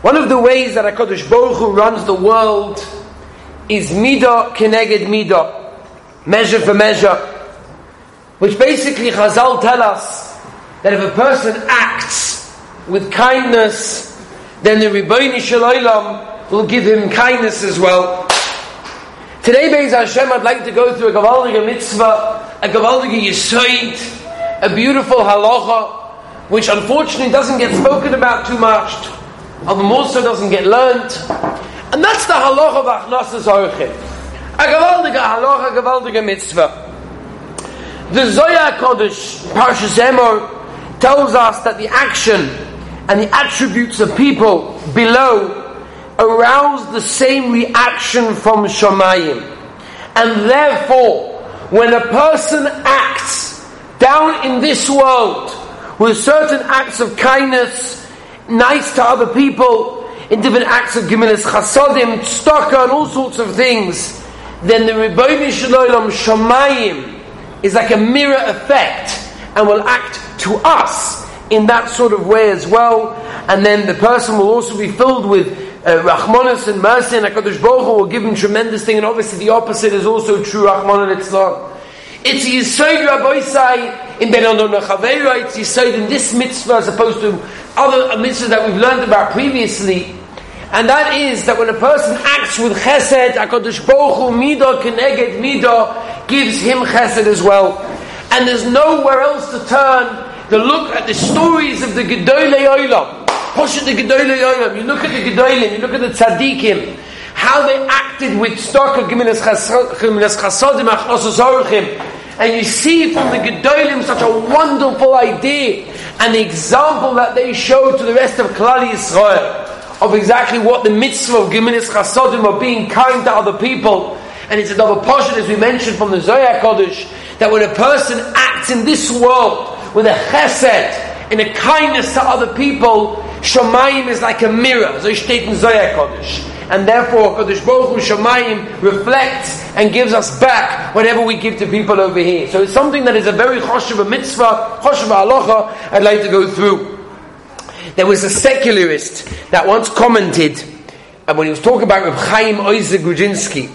One of the ways that HaKadosh Baruch Hu runs the world is midah keneged midah, measure for measure, which basically Chazal tell us that if a person acts with kindness, then the Shel Olam will give him kindness as well. Today, Beis Hashem, I'd like to go through a Gavaldige mitzvah, a Gavaldige yisoid, a beautiful halacha, which unfortunately doesn't get spoken about too much, although also doesn't get learnt. And that's the halacha of Achnasas Orchim. A Gavaldige halacha, a Gavaldige mitzvah. The Zohar Kodesh, Parshas Emor, tells us that the action and the attributes of people below arouse the same reaction from Shamayim. And therefore, when a person acts down in this world with certain acts of kindness, nice to other people, in different acts of gimilas chasodim, tzedakah, and all sorts of things, then the Shel Olam Shamayim is like a mirror effect and will act to us in that sort of way as well. And then the person will also be filled with uh, Rachmanis and mercy and HaKadosh Baruch Hu will give him tremendous thing and obviously the opposite is also true, Rachman and Itzlan. It's Yisoid Rabbi Sai in Ben Adon Chaveira, it's Yisoid in this mitzvah as opposed to other mitzvahs that we've learned about previously. And that is that when a person acts with chesed, HaKadosh Baruch Hu, Midah, Keneged, Midah, gives him chesed as well. And there's nowhere else to turn to look at the stories of the Gedolei Olam. Push the Gedolei Olam. You look at the Gedolim, you look at the Tzaddikim, how they acted with stock of Gemilas Chasodim, Achnosos and you see from the Gedolim such a wonderful idea and the example that they show to the rest of Klal Yisrael of exactly what the mitzvah of Gemilas Chasodim of being kind to other people. And it's another portion, as we mentioned from the Zohar Kodesh, that when a person acts in this world with a chesed, in a kindness to other people, Shamayim is like a mirror, so Zohar Kodesh. And therefore, Kodesh Baruch Hu Shamayim reflects and gives us back whatever we give to people over here. So it's something that is a very choshev mitzvah, choshev halacha, I'd like to go through. There was a secularist that once commented, and when he was talking about Reb Chaim Oizer Grudzinski,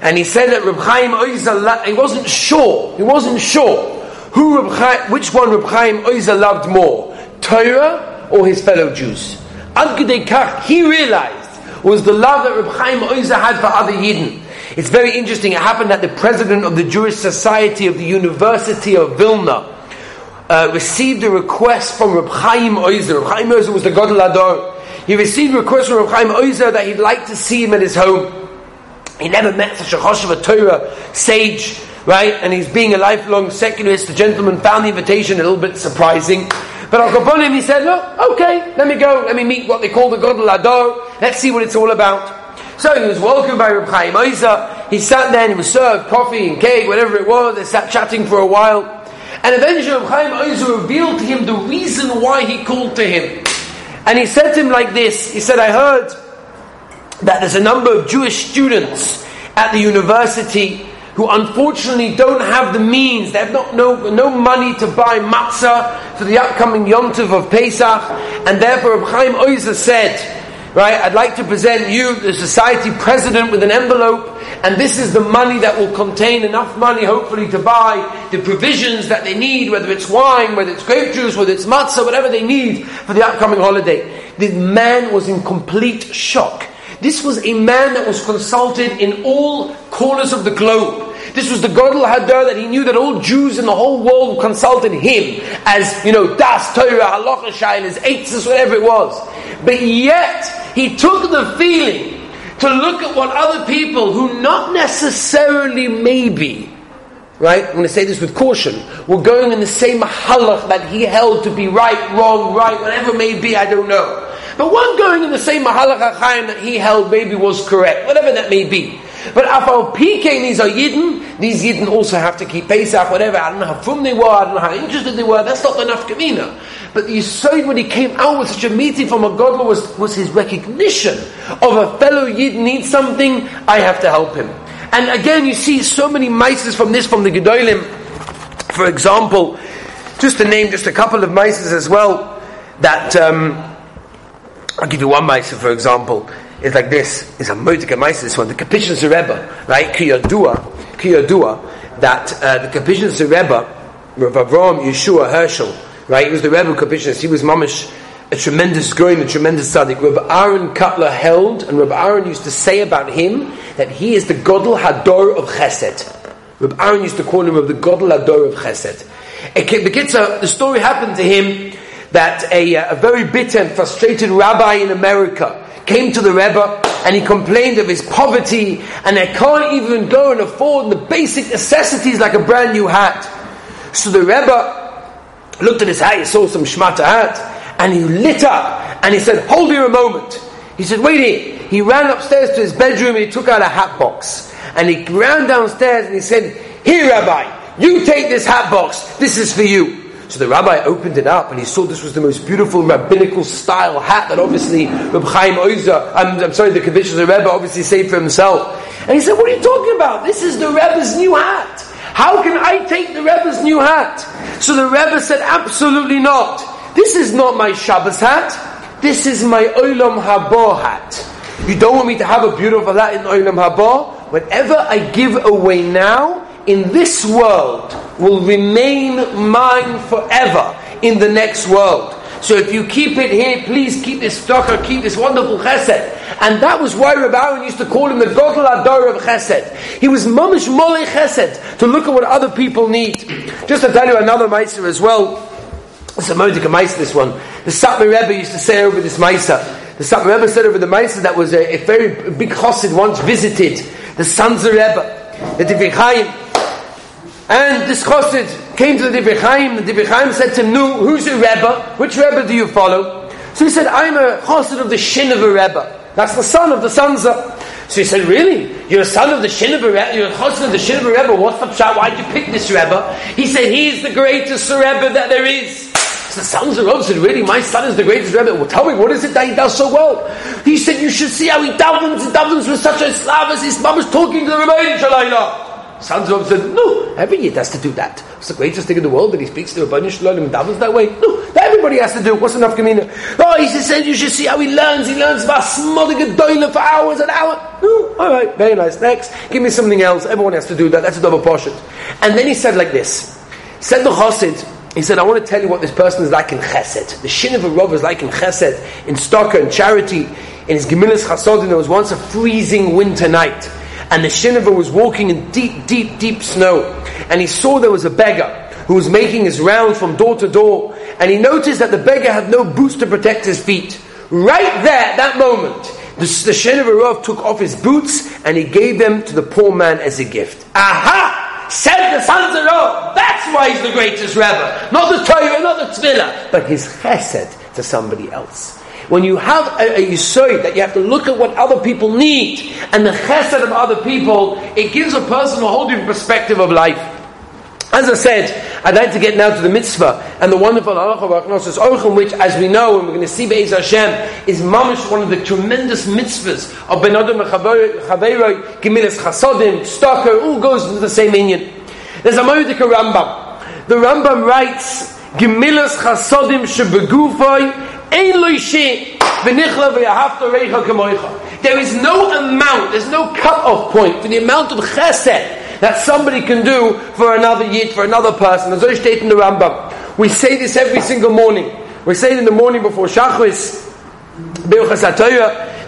and he said that Reb Chaim Oizer, he wasn't sure, he wasn't sure who Reb Chaim, which one Reb Chaim Oizer loved more, Torah or his fellow Jews. Kach, he realized was the love that Reb Chaim Oizer had for other Yidden. It's very interesting. It happened that the president of the Jewish Society of the University of Vilna uh, received a request from Reb Chaim Oizer. Reb Chaim Oizer was the God of Lador. He received a request from Reb Chaim Oizer that he'd like to see him at his home. He never met such a Choshev Torah sage, right? And he's being a lifelong secularist. The gentleman found the invitation a little bit surprising. But Al Kaponim, he said, look, okay, let me go, let me meet what they call the God Lador, let's see what it's all about. So he was welcomed by Reb Chaim Oizer. He sat there and he was served coffee and cake, whatever it was. They sat chatting for a while. And eventually Reb Chaim Oizer revealed to him the reason why he called to him. And he said to him like this, he said, I heard that there's a number of Jewish students at the university who unfortunately don't have the means, they have not, no, no money to buy matzah for the upcoming Yom Tov of Pesach, and therefore Reb Chaim Oizer said, right, I'd like to present you, the society president, with an envelope, and this is the money that will contain enough money, hopefully, to buy the provisions that they need, whether it's wine, whether it's grape juice, whether it's matzah, whatever they need for the upcoming holiday. The man was in complete shock. This was a man that was consulted in all corners of the globe. This was the Godel Hadar that he knew that all Jews in the whole world consulted him as, you know, Das, Torah, Halacha, Shailas, Eitzes, whatever it was. But yet, he took the feeling to look at what other people who not necessarily maybe, right, I'm going to say this with caution, were going in the same halach that he held to be right, wrong, right, whatever it may be, I don't know. But one going in the same HaChaim that he held maybe was correct, whatever that may be. But Afal PK, these are Yidden, these Yidden also have to keep Pesach, whatever. I don't know how from they were, I don't know how interested they were, that's not enough Kamina. But the Yisoid, when he came out with such a meeting from a Godla, was, was his recognition of a fellow Yid needs something, I have to help him. And again, you see so many mices from this, from the Gedolim. For example, just to name just a couple of mices as well, that um, I'll give you one Maisa, for example. It's like this. It's a Moedika Maisa, this one. The Kapishnas Rebbe, right? Kiyadua, Kiyadua, that uh, the Kapishnas Rebbe, Rav Avraham Yeshua Herschel, right? He was the Rebbe of. He was mamish a tremendous growing, a tremendous tzaddik. Rabbi Aaron Kotler held, and Rabbi Aaron used to say about him that he is the Godel Hador of Chesed. Rabbi Aaron used to call him the Godel Hador of Chesed. The story happened to him that a, uh, a very bitter and frustrated rabbi in America came to the Rebbe and he complained of his poverty and I can't even go and afford the basic necessities like a brand new hat. So the Rebbe looked at his hat, he saw some shmata hat, and he lit up and he said, Hold here a moment. He said, Wait here. He ran upstairs to his bedroom and he took out a hat box. And he ran downstairs and he said, Here, Rabbi, you take this hat box. This is for you. So the rabbi opened it up and he saw this was the most beautiful rabbinical style hat that obviously Reb Chaim Oizer, I'm, I'm sorry, the Kavishas of Rebbe obviously saved for himself. And he said, What are you talking about? This is the Rebbe's new hat. How can I take the Rebbe's new hat? So the Rebbe said, Absolutely not. This is not my Shabbos hat. This is my Olam Haba hat. You don't want me to have a beautiful hat in Olam Haba? Whatever I give away now in this world will remain mine forever in the next world. So if you keep it here, please keep this stocker, keep this wonderful chesed. And that was why Rabbi Aaron used to call him the Godel Ador of chesed. He was mamish mole chesed to look at what other people need. Just to tell you another mitzvah as well. It's a Modika Maisa, this one. The Satmar Rebbe used to say over this Maisa. The Satmar Rebbe said over the Maisa that was a, a very big chassid once visited the of Rebbe, the Divrei Chaim. And this chassid came to the Divrei Chaim. The Divrei Chaim said to him, "No, who's your Rebbe? Which Rebbe do you follow?" So he said, "I'm a chassid of the Shinover Rebbe. That's the son of the of." So he said, "Really? You're a son of the Shinover Rebbe? You're a chassid of the Shinover Rebbe? What's pshat? Why'd you pick this Rebbe?" He said, "He's the greatest Rebbe that there is." So the of Rav said, really, my son is the greatest Rebbe. Well, tell me, what is it that he does so well? He said, you should see how he davens, he davens with such a slav as his mom is talking to the Rebbein Shalayla. Sons of said, no, every Yid has to do that. It's the greatest thing in the world that he speaks to Rebbein Shalayla and davens that way. No, everybody has to do. What's enough Kamina? Oh, he just said, you should see how he learns. He learns about smothering a for hours and hours. No, all right, very nice. Next, give me something else. Everyone has to do that. That's a double portion. And then he said like this. Said the Chassid, he said, I want to tell you what this person is like in chesed. The Shinover rov is like in chesed, in stocker, in charity. In his Gemilas Chasodim, there was once a freezing winter night. And the Shinover was walking in deep, deep, deep snow. And he saw there was a beggar who was making his rounds from door to door. And he noticed that the beggar had no boots to protect his feet. Right there, at that moment, the, the Shinover took off his boots and he gave them to the poor man as a gift. Aha! Said the Sanzer Rov. That's why he's the greatest Rebbe. Not the Torah, not the Tefillah, but his chesed to somebody else. When you have a, a that you have to look at what other people need and the chesed of other people, it gives a person a whole different perspective of life. As I said, I'd like to get now to the mitzvah and the wonderful halacha of which, as we know, and we're going to see Be'ez Hashem, is mamish one of the tremendous mitzvahs of Ben Adam Chaveroi, Gemilas Chasodim, Stocker, all goes into the same Indian. There's a Moedika Rambam. The Rambam writes, Gemilas Chasodim Shebegufoi, There is no amount, there's no cut-off point for the amount of chesed that somebody can do for another yid, for another person. As I state in the Rambam, we say this every single morning. We say it in the morning before Shachris,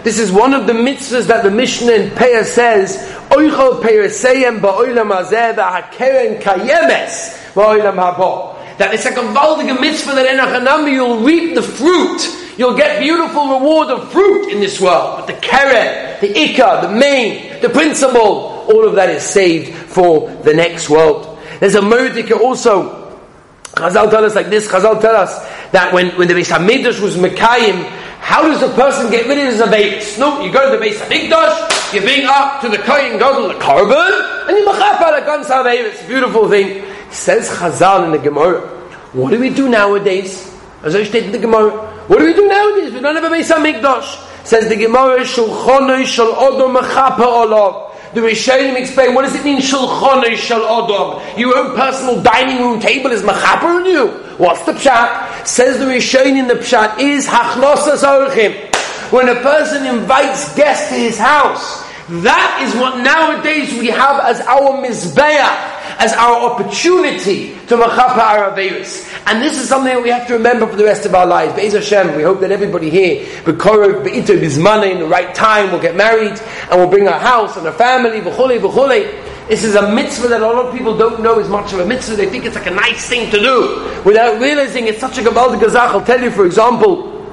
this is one of the mitzvahs that the Mishnah in Peah says, Oichol Peiraseyem ba'olam hazeh v'hakeren kayemes ba'olam. That it's like a valdige mitzvah that in you'll reap the fruit. You'll get beautiful reward of fruit in this world. But the keren, the ikka, the main, the principle, all of that is saved for the next world. There's a Mordika also. Chazal tell us like this. Chazal tell us that when, when the Beis Hamikdash was Mekayim, how does a person get rid of his abayis? No, you go to the Beis Hamikdash, you bring up to the Kohen Gadol the korban, and you machapa the guns It's a beautiful thing. Says Chazal in the Gemara. What do we do nowadays? As I stated in the Gemara. What do we do nowadays? We don't have a Beis Hamikdash. Says the Gemara, Shulchanoi Shal Odom Mechapa Olav. The Rishonim explain what does it mean Shulchanei Shal Odom? Your own personal dining room table is machaper on you. What's the pshat? Says the Rishonim, the pshat is Hachnosas Orchim. when a person invites guests to his house. That is what nowadays we have as our mizbeah, as our opportunity to machapa our Averis. And this is something that we have to remember for the rest of our lives. Be'ez Hashem, we hope that everybody here, B'korov, Be'ito, Bizmana, in the right time, will get married, and will bring a house and a family, v'chule, v'chule. This is a mitzvah that a lot of people don't know is much of a mitzvah. They think it's like a nice thing to do without realizing it's such a Gabaldi Gazach. I'll tell you, for example,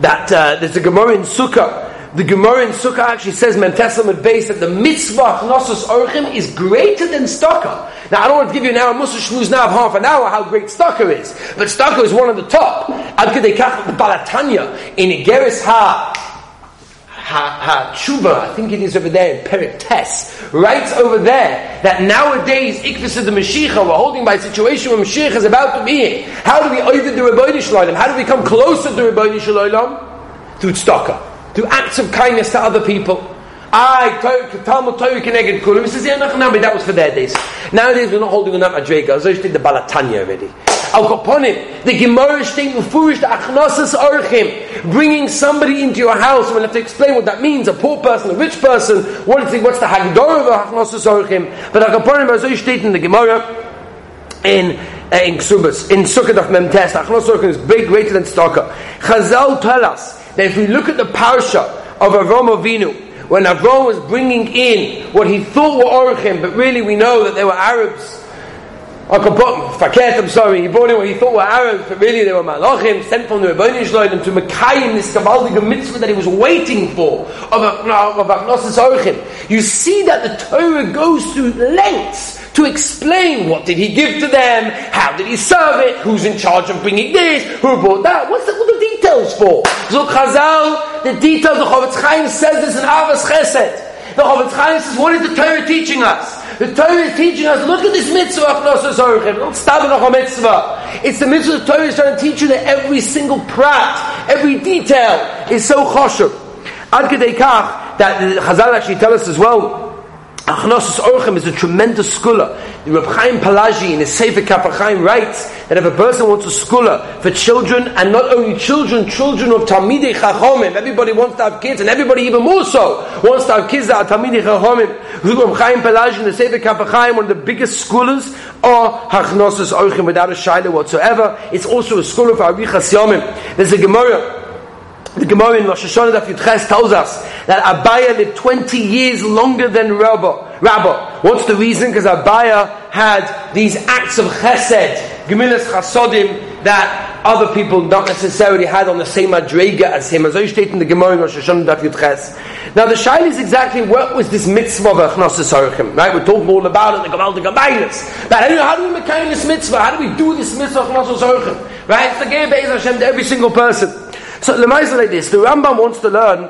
that uh, there's a Gemara in Sukkah. The Gemara in Sukkah actually says, Mentesamid base, that the mitzvah Chnosos Orchim is greater than Stocker. Now, I don't want to give you now a Musa Shmuz now of half an hour how great Stocker is, but Stocker is one of the top. Ad Kedei the Balatanya, in Igeris Ha, ha, tshuva, I think it is over there in Perik Tes, writes over there that nowadays Ikvis of the Mashiach, we're holding by a situation where Mashiach is about to be. How do we over the Rabbi Shalom? How do we come closer to Rabbi Shalom? Through tzedakah, through acts of kindness to other people. I. He says, yeah, that was for their days. Nowadays we're not holding on that Madrega. I did the Balatanya already. Al Kaponim, the Gemara state Mufurish, the Achnasas Orchim, bringing somebody into your house. We'll have to explain what that means. A poor person, a rich person. What is it, what's the Hagdor of Achnasas Orchim? But Al Kaponim, as I state in the Gemara, in uh, in Ksubas, in Sukkot of Memtes, Achnos Orchim is big, greater than Tzedakah. Chazal tell us that if we look at the parsha of Avram Avinu, when Avram was bringing in what he thought were Orchim, but really we know that they were Arabs. I'm sorry, he brought in what he thought were Arabs, but really they were Malachim, sent from the Rebbeinu Shloim to Mekayim, this Kavaldige mitzvah that he was waiting for, of Agnosis Orchim. You see that the Torah goes through lengths to explain what did he give to them, how did he serve it, who's in charge of bringing this, who brought that, what's the, what the details for? So Chazal, the details, the Chofetz Chaim says this in Avos Chesed. The Chofetz Chaim says, what is the Torah teaching us? The Torah is teaching us, look at this mitzvah. Don't stop it on mitzvah. It's the mitzvah the Torah is trying to teach you that every single prat, every detail is so choshev. Ad that Chazal actually tell us as well, Achnosus Orchem is a tremendous scholar. Reb Chaim Palaji in his Sefer Kapachayim writes that if a person wants a scholar for children, and not only children, children of Talmidei Chachomim, everybody wants to have kids, and everybody even more so wants to have kids that are Talmidei Chachomim. Reb Chaim Palaji in the Sefer Kapachayim, one of the biggest scholars, are Achnosus Orchem without a shaila whatsoever. It's also a scholar for Arichas Yomim. There's a Gemara the Gemara in Rosh Hashanah Daf Yudches tells us that Abaya lived 20 years longer than Rabbah. Rabbah. What's the reason? Because Abaya had these acts of chesed, Gemilas chasodim, that other people not necessarily had on the same madrega as him. As I state in the Gemara in Rosh Hashanah Daf Yudches. Now the shaila is exactly what was this mitzvah of Aruchim, right? We're talking all about it, the Gamal, the Gabaylis. But how do we make this mitzvah? How do we do this mitzvah of Aruchim? Right? It's the Geir Hashem to every single person. So the is like this: the Rambam wants to learn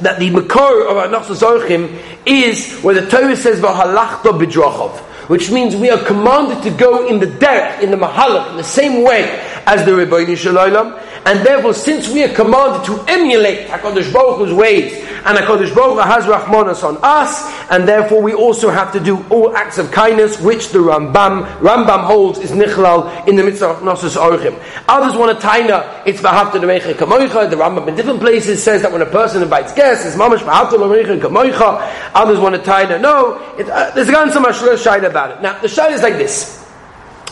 that the makor of our Zochim is where the Torah says "V'halachta b'drachov," which means we are commanded to go in the derech, in the mahalach, in the same way as the Rebbeinu Shalom, and therefore, since we are commanded to emulate Hakadosh Baruch Hu's ways, and Hakadosh Baruch Hu has Rahmanas on us, and therefore we also have to do all acts of kindness, which the Rambam Rambam holds is nichlal in the mitzvah of Nosus Orchim. Others want to taina it's v'hafta l'meicha kamoicha. The Rambam in different places says that when a person invites guests, it's mamash v'hafta l'meicha kamoicha. Others want to taina no. It, uh, there's a gan so much shayla about it. Now the shayla is like this.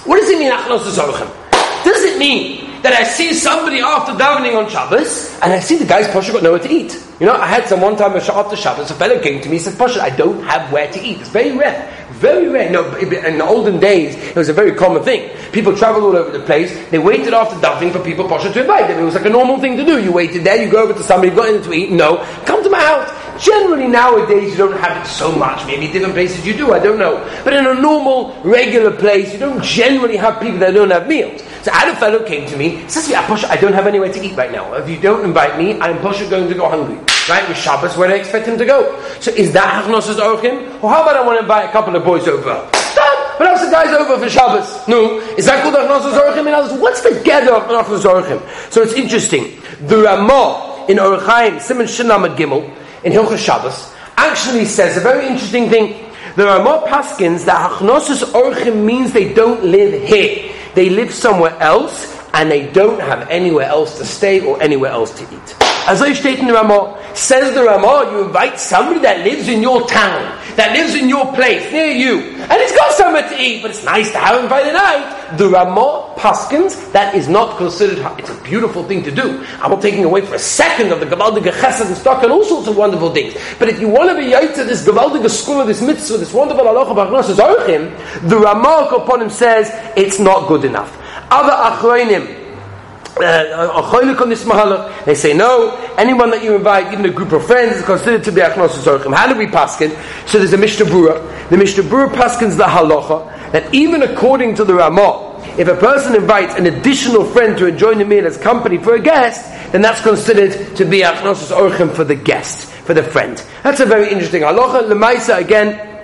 What does it mean Achnosus Orchim? Does it mean that I see somebody after davening on Shabbos, and I see the guy's Pasha got nowhere to eat. You know, I had some one time after Shabbos, a fellow came to me and said, Pasha, I don't have where to eat. It's very rare. Very rare. No, in the olden days, it was a very common thing. People traveled all over the place. They waited after davening for people Pasha to invite them. It was like a normal thing to do. You waited there, you go over to somebody, got in to eat. No, come to my house. Generally nowadays you don't have it so much. Maybe different places you do, I don't know. But in a normal, regular place, you don't generally have people that don't have meals. So I had a fellow came to me, says, yeah, Pasha, I don't have anywhere to eat right now. If you don't invite me, I'm Pasha going to go hungry. Right? With Shabbos, where do I expect him to go? So is that Hachnos's Orchim? Or how about I want to invite a couple of boys over? Stop! But the guy's over for Shabbos. No. Is that called Hachnos's Orchim? In others, what's the gather of Hachnos's Orchim? So it's interesting. The Ramah in Orchaim, Simon Shinamad Gimel, in Hilchah Shabbos, actually says a very interesting thing. There are more paskins that Hachnosus Orchim means they don't live here. They live somewhere else and they don't have anywhere else to stay or anywhere else to eat. As I state in the Ramah, says the Ramah, you invite somebody that lives in your town, that lives in your place, near you, and it's got somewhere to eat, but it's nice to have him by the night. The Ramah Paskins, that is not considered, it's a beautiful thing to do. I'm not taking away for a second of the Gavaldige Chesed and stock and all sorts of wonderful things. But if you want to be to this Gavaldige school this mitzvah, this wonderful halacha b'achnos the Ramah upon him says it's not good enough. Other achroinim, Uh, they say no. Anyone that you invite, even a group of friends, is considered to be achnos zorchim. How do we paskin? So there's a Mishnah Berurah. The Mishnah Berurah paskins the halacha that even according to the Ramah, if a person invites an additional friend to join the meal as company for a guest, then that's considered to be achnos zorchim for the guest, for the friend. That's a very interesting halacha. Lemaisa again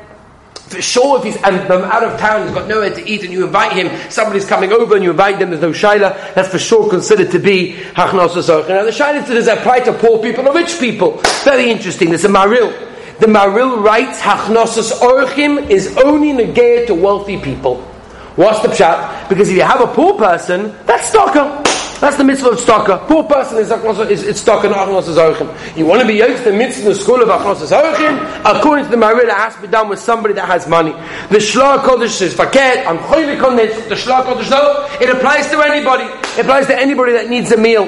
for sure, if he's out of town, he's got nowhere to eat, and you invite him, somebody's coming over, and you invite them, there's no shaila, that's for sure considered to be hachnos Now, the shaila does apply to poor people or rich people. Very interesting. There's a maril. The maril writes hachnosus orchim is only negated to wealthy people. What's the pshat? Because if you have a poor person, that's stalker. That's the mitzvah of tzedakah. Poor person is is, is tzedakah not achnos zarchim. You want to be yoked the mitzvah in the school of achnos zarchim. According to the Maril, it has to be done with somebody that has money. The shlah kodesh says faket. I'm choylik on this. The shlah kodesh no, it applies to anybody. It applies to anybody that needs a meal.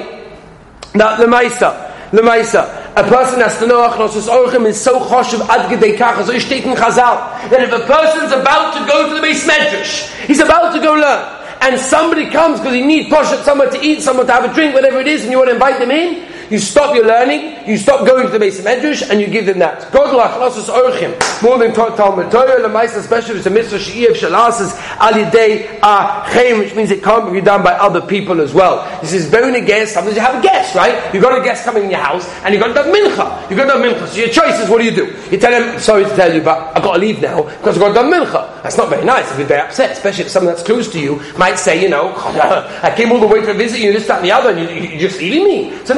Now the ma'isa. The Maisa. A person has to know Achnosus Orchim is so choshev ad gedei kach, so steht in Chazal, that if a person's about to go to the base medrash, he's about to go learn, and somebody comes because he needs poshet, somewhere to eat, somewhere to have a drink, whatever it is, and you want to invite them in, you stop your learning, you stop going to the base of Medrash, and you give them that. More than Talmud Torah, Lamaisa, especially if it's a mitzvah she'iev shalasas alidei achem, which means it can't be done by other people as well. This is very guest. Sometimes you have a guest, right? You've got a guest coming in your house, and you've got to have mincha. You've got to have mincha. So your choice is what do you do? You tell him, sorry to tell you, but I've got to leave now because I've got to have mincha. That's not very nice. If you're very upset, especially if someone that's close to you might say, you know, I came all the way to visit you, this, that, and the other, and you, are just leaving me. So,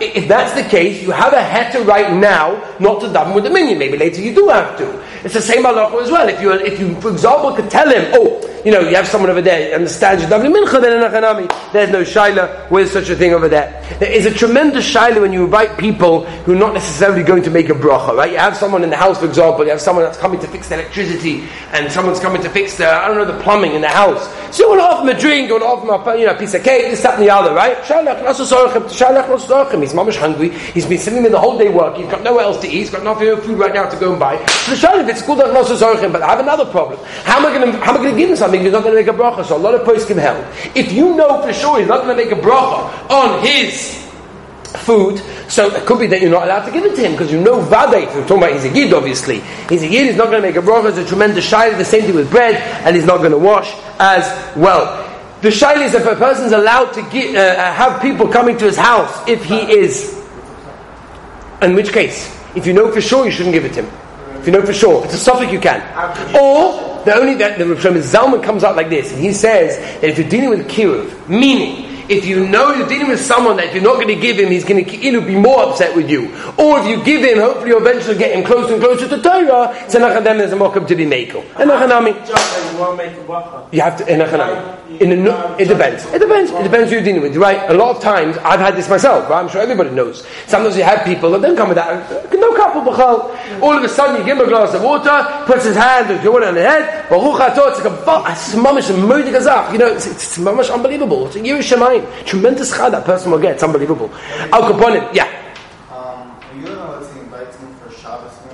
if that's the case, you have a heter right now not to daven with the minion. Maybe later you do have to. It's the same halacha as well. If you, if you, for example, could tell him, oh, you know, you have someone over there, understands you davening mincha, then there's no shaila with such a thing over there. There is a tremendous shaila when you invite people who are not necessarily going to make a bracha, right? You have someone in the house, for example, you have someone that's coming to fix the electricity, and someone's coming to fix the, I don't know, the plumbing in the house. So you want to offer them a drink, you want to offer them a, you know, a piece of cake, this, that, and the other, right? He's mamish hungry, he's been sitting there the whole day working, he's got nowhere else to eat, he's got nothing food right now to go and buy. So the shalach, it's called but I have another problem. How am I going to, how am I going to give him something? he's not going to make a bracha. So a lot of poskim held. If you know for sure he's not going to make a bracha on his food, so it could be that you're not allowed to give it to him because you know vade. We're talking about he's a yid, obviously. He's a yid. He's not going to make a bracha. It's a tremendous shayla. The same thing with bread, and he's not going to wash as well. The shayla is if a person's allowed to get, uh, uh, have people coming to his house if he is. In which case, if you know for sure, you shouldn't give it to him. If you know for sure, it's a suffix, you can. Or the only that the Rav Zalman comes out like this, and he says that if you're dealing with kiruv, meaning if you know you're dealing with someone that if you're not going to give him, he's going to be more upset with you. Or if you give him, hopefully you'll eventually get him closer and closer to Torah, so Nachadem there's a mock to be Mako. And. You have to, in Nachanami. In a, it depends. It depends. It depends who you're dealing with, right? A lot of times, I've had this myself, right? I'm sure everybody knows. Sometimes you have people that don't come with that, no couple, All of a sudden, you give him a glass of water, puts his hand, with your on the head, Baruch it's like a, it's mamish, a You know, it's, it's, it's unbelievable. It's a Yerushalayim Tremendous chad that person will get. It's unbelievable. Al Kaponim, yeah. Um,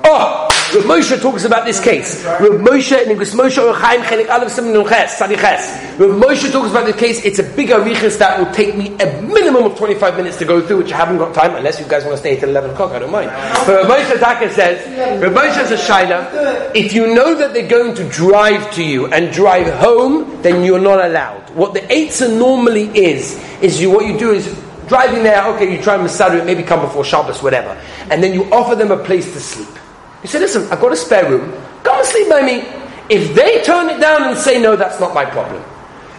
oh, Rav Moshe talks about this case. Rav Moshe in Gus Moshe Orchaim Chelik Aleph Simin Ches Sadi Ches. Rav Moshe talks about this case. It's a big arichas that will take me a minimum of 25 minutes to go through, which I haven't got time unless you guys want to stay till 11 o'clock. I don't mind. But Rav Moshe Taka says, Rav Moshe has a shaila. If you know that they're going to drive to you and drive home, then you're not allowed. What the eitzah normally is, is you what you do is driving there, okay, you try and masada it, maybe come before Shabbos, whatever. And then you offer them a place to sleep. You say, listen, I've got a spare room, come and sleep by me. If they turn it down and say no, that's not my problem.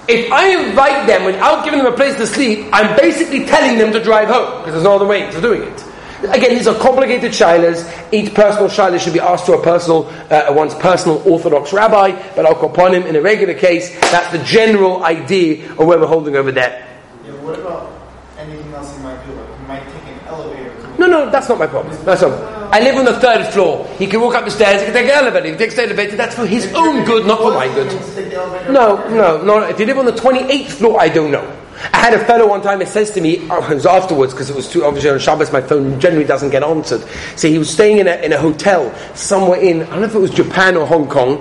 If I invite them without giving them a place to sleep, I'm basically telling them to drive home, because there's no other way of doing it. Again, these are complicated shilas. Each personal shilah should be asked to a personal, uh, one's personal Orthodox rabbi, but I'll upon him in a regular case. That's the general idea of where we're holding over there. Yeah, what about anything else he might do? Like he might take an elevator. No, no, that's not my problem. That's not. I live on the third floor. He can walk up the stairs. He can take the elevator. He takes the elevator. That's for his own good, not for my good. No, no, no. If you live on the twenty-eighth floor, I don't know. I had a fellow one time, it says to me, oh, it was afterwards, because it was too, obviously on Shabbos, my phone generally doesn't get answered. So he was staying in a, in a hotel somewhere in, I don't know if it was Japan or Hong Kong,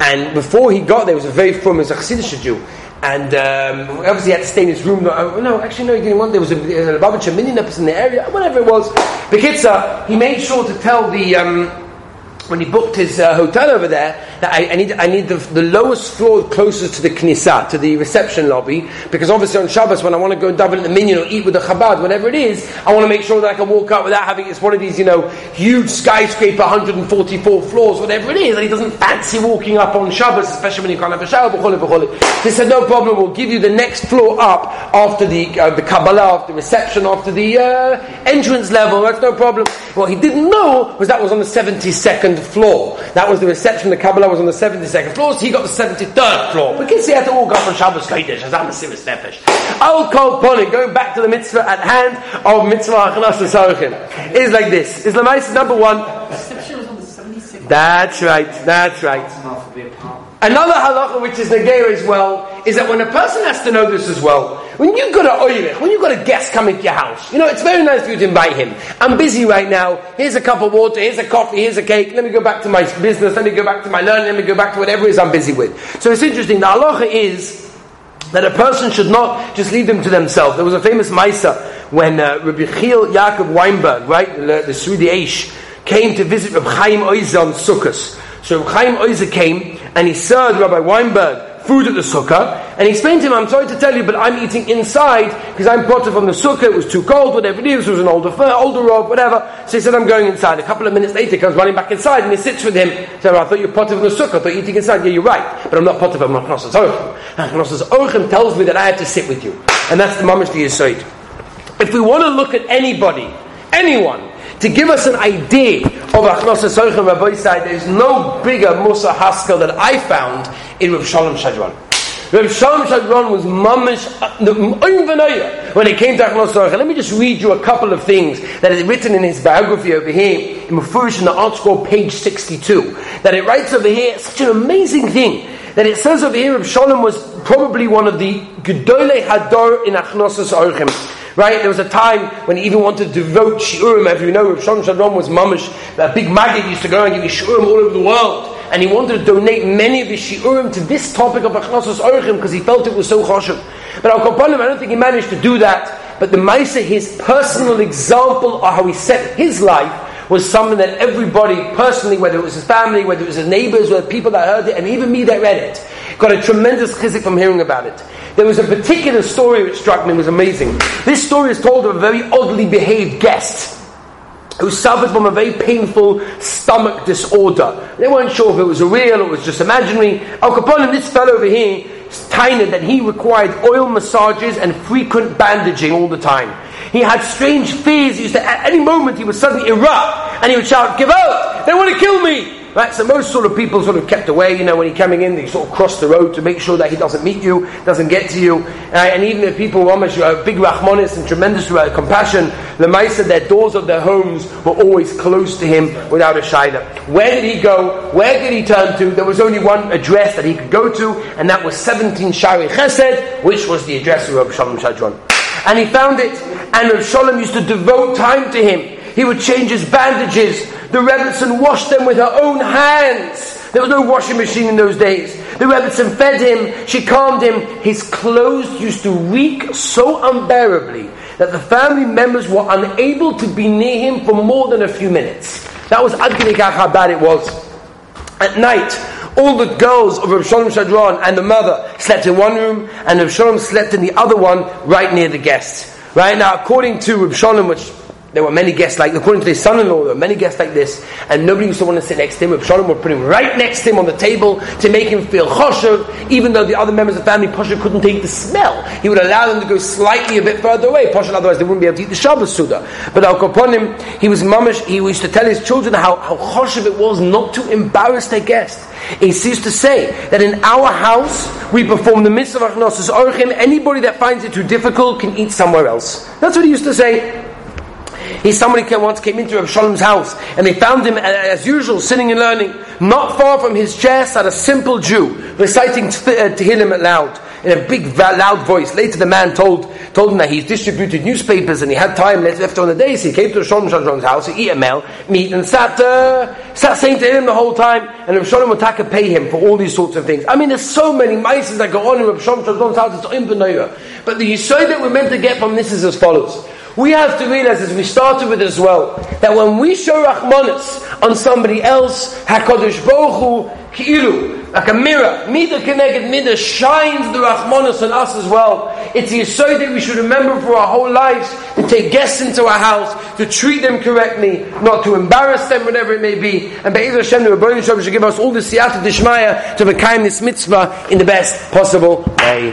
and before he got there, he was a very famous Chassidish Jew. And um, obviously, he had to stay in his room. No, no actually, no, he didn't want. There was a, a Lubavitcher in the area, whatever it was. Bekitza, he made sure to tell the. Um, when he booked his uh, hotel over there, I, I need, I need the, the, lowest floor closest to the knisa, to the reception lobby, because obviously on Shabbos, when I want to go and double in the minyan or eat with the Chabad, whatever it is, I want to make sure that I can walk up without having, it's one of these, you know, huge skyscraper, 144 floors, whatever it is, and he doesn't fancy walking up on Shabbos, especially when you can't have a shower, b'chole, b'chole. They said, no problem, we'll give you the next floor up after the, uh, the Kabbalah, after the reception, after the uh, entrance level, that's no problem. What he didn't know was that was on the 72nd floor. That was the reception. The Kabbalah was on the 72nd floor, so he got the 73rd floor. Because he had to walk up on Shabbos Kodesh, as I'm a serious nefesh. Al Kol Poli, going back to the mitzvah at hand of mitzvah Achanas L'Sarchim, is like this. Is Lamais number one. That's right, that's right. Another halacha which is negera as well is that when a person has to know this as well, when you've got a oirich, when you've got a guest coming to your house, you know, it's very nice for you to invite him. I'm busy right now. Here's a cup of water. Here's a coffee. Here's a cake. Let me go back to my business. Let me go back to my learning. Let me go back to whatever it is I'm busy with. So it's interesting. The halacha is that a person should not just leave them to themselves. There was a famous Maisa when uh, Rabbi Chil Yaakov Weinberg, right, the, the Seridei Eish, came to visit Rabbi Chaim Oizer on Sukkot. So Rabbi Chaim Oizer came and he served Rabbi Weinberg food at the sukkah, and he explained to him, I'm sorry to tell you, but I'm eating inside because I'm brought from the sukkah, it was too cold, whatever it is, it was an older fur, older robe, whatever. So he said, I'm going inside. A couple of minutes later, he comes running back inside and he sits with him. So I thought you're pot from the sukkah, I thought you're eating inside. Yeah, you're right, but I'm not pot I'm not Knossos Orchim. Knossos ah, Orchim tells me that I have to sit with you. And that's the mamish the Yisoid. If we want to look at anybody, anyone, to give us an idea of Achnos Esoichem Rabbi side, there's no bigger Musa Haskell that I found in Rav Shalom Schwadron. Rav Shalom Schwadron was mamish uh, when it came to Esoichem. Let me just read you a couple of things that is written in his biography over here, in Mefurish in the ArtScroll, page 62. That it writes over here, such an amazing thing that it says over here, Rav Shalom was probably one of the Gedolei Hador in Achnos Esoichem. Right? There was a time when he even wanted to devote shiurim. As you know, Shon Schwadron was mamish. A big maggid used to go and give shiurim all over the world. And he wanted to donate many of his shiurim to this topic of Achnasos Orchim because he felt it was so choshev. But Al Kapanim, I don't think he managed to do that. But the Maisa, his personal example of how he set his life was something that everybody personally, whether it was his family, whether it was his neighbors, whether people that heard it, and even me that read it, got a tremendous chizik from hearing about it. There was a particular story which struck me, was amazing. This story is told of a very oddly behaved guest who suffered from a very painful stomach disorder. They weren't sure if it was real or it was just imaginary. Al Kaponim, this fellow over here, tiny that he required oil massages and frequent bandaging all the time. He had strange fears. He used to, at any moment, he would suddenly erupt and he would shout, Give out! They want to kill me! Right, so most sort of people sort of kept away, you know, when he coming in, they sort of cross the road to make sure that he doesn't meet you, doesn't get to you. Uh, and even if people were almost uh, big rahmanis and tremendous uh, compassion, the Maisa, their doors of their homes were always close to him without a shaila. Where did he go? Where did he turn to? There was only one address that he could go to, and that was 17 Shaarei Chesed, which was the address of Shalom Schwadron. And he found it, and Shalom used to devote time to him. He would change his bandages. The Rebbitzin washed them with her own hands. There was no washing machine in those days. The Rebbitzin fed him. She calmed him. His clothes used to reek so unbearably that the family members were unable to be near him for more than a few minutes. That was Adkinikach how bad it was. At night, all the girls of Rav Shalom Schwadron and the mother slept in one room, and Rav Shalom slept in the other one, right near the guests. Right now, according to Rav Shalom, which there were many guests like, according to his son-in-law, there were many guests like this, and nobody used to want to sit next to him. Shalom would put him right next to him on the table to make him feel choshev, even though the other members of the family, Pasha, couldn't take the smell. He would allow them to go slightly a bit further away. Pasha, otherwise they wouldn't be able to eat the Shabbos Suda. But Al Kaponim, he was mamish, he used to tell his children how, how choshev it was not to embarrass their guests. He used to say that in our house, we perform the mitzvah of Achnosis Orchim, anybody that finds it too difficult can eat somewhere else. That's what he used to say. He somebody came, once came into Reb Shalom's house and they found him as usual sitting and learning. Not far from his chair sat a simple Jew reciting uh, Tehillim aloud in a big, loud voice. Later, the man told told him that he distributed newspapers and he had time left on the day, so he came to Shalom Shalom's house, he ate a meal, meat, and sat, uh, sat saying to him the whole time, and Rav Shalom would take pay him for all these sorts of things. I mean, there's so many mices that go on in Rav Shalom Shalom's house, it's impenaya. But the yisoid that we're meant to get from this is as follows. We have to realize, as we started with as well, that when we show Rachmanis on somebody else, HaKadosh Baruch Hu, Ki'ilu, like a mirror, Mida connected Mida shines the Rachmanis on us as well. It's the aside that we should remember for our whole lives to take guests into our house, to treat them correctly, not to embarrass them, whatever it may be. And Be'ez Hashem, the Rabbi Shem should give us all the siyata dishmaya to become this mitzvah in the best possible way.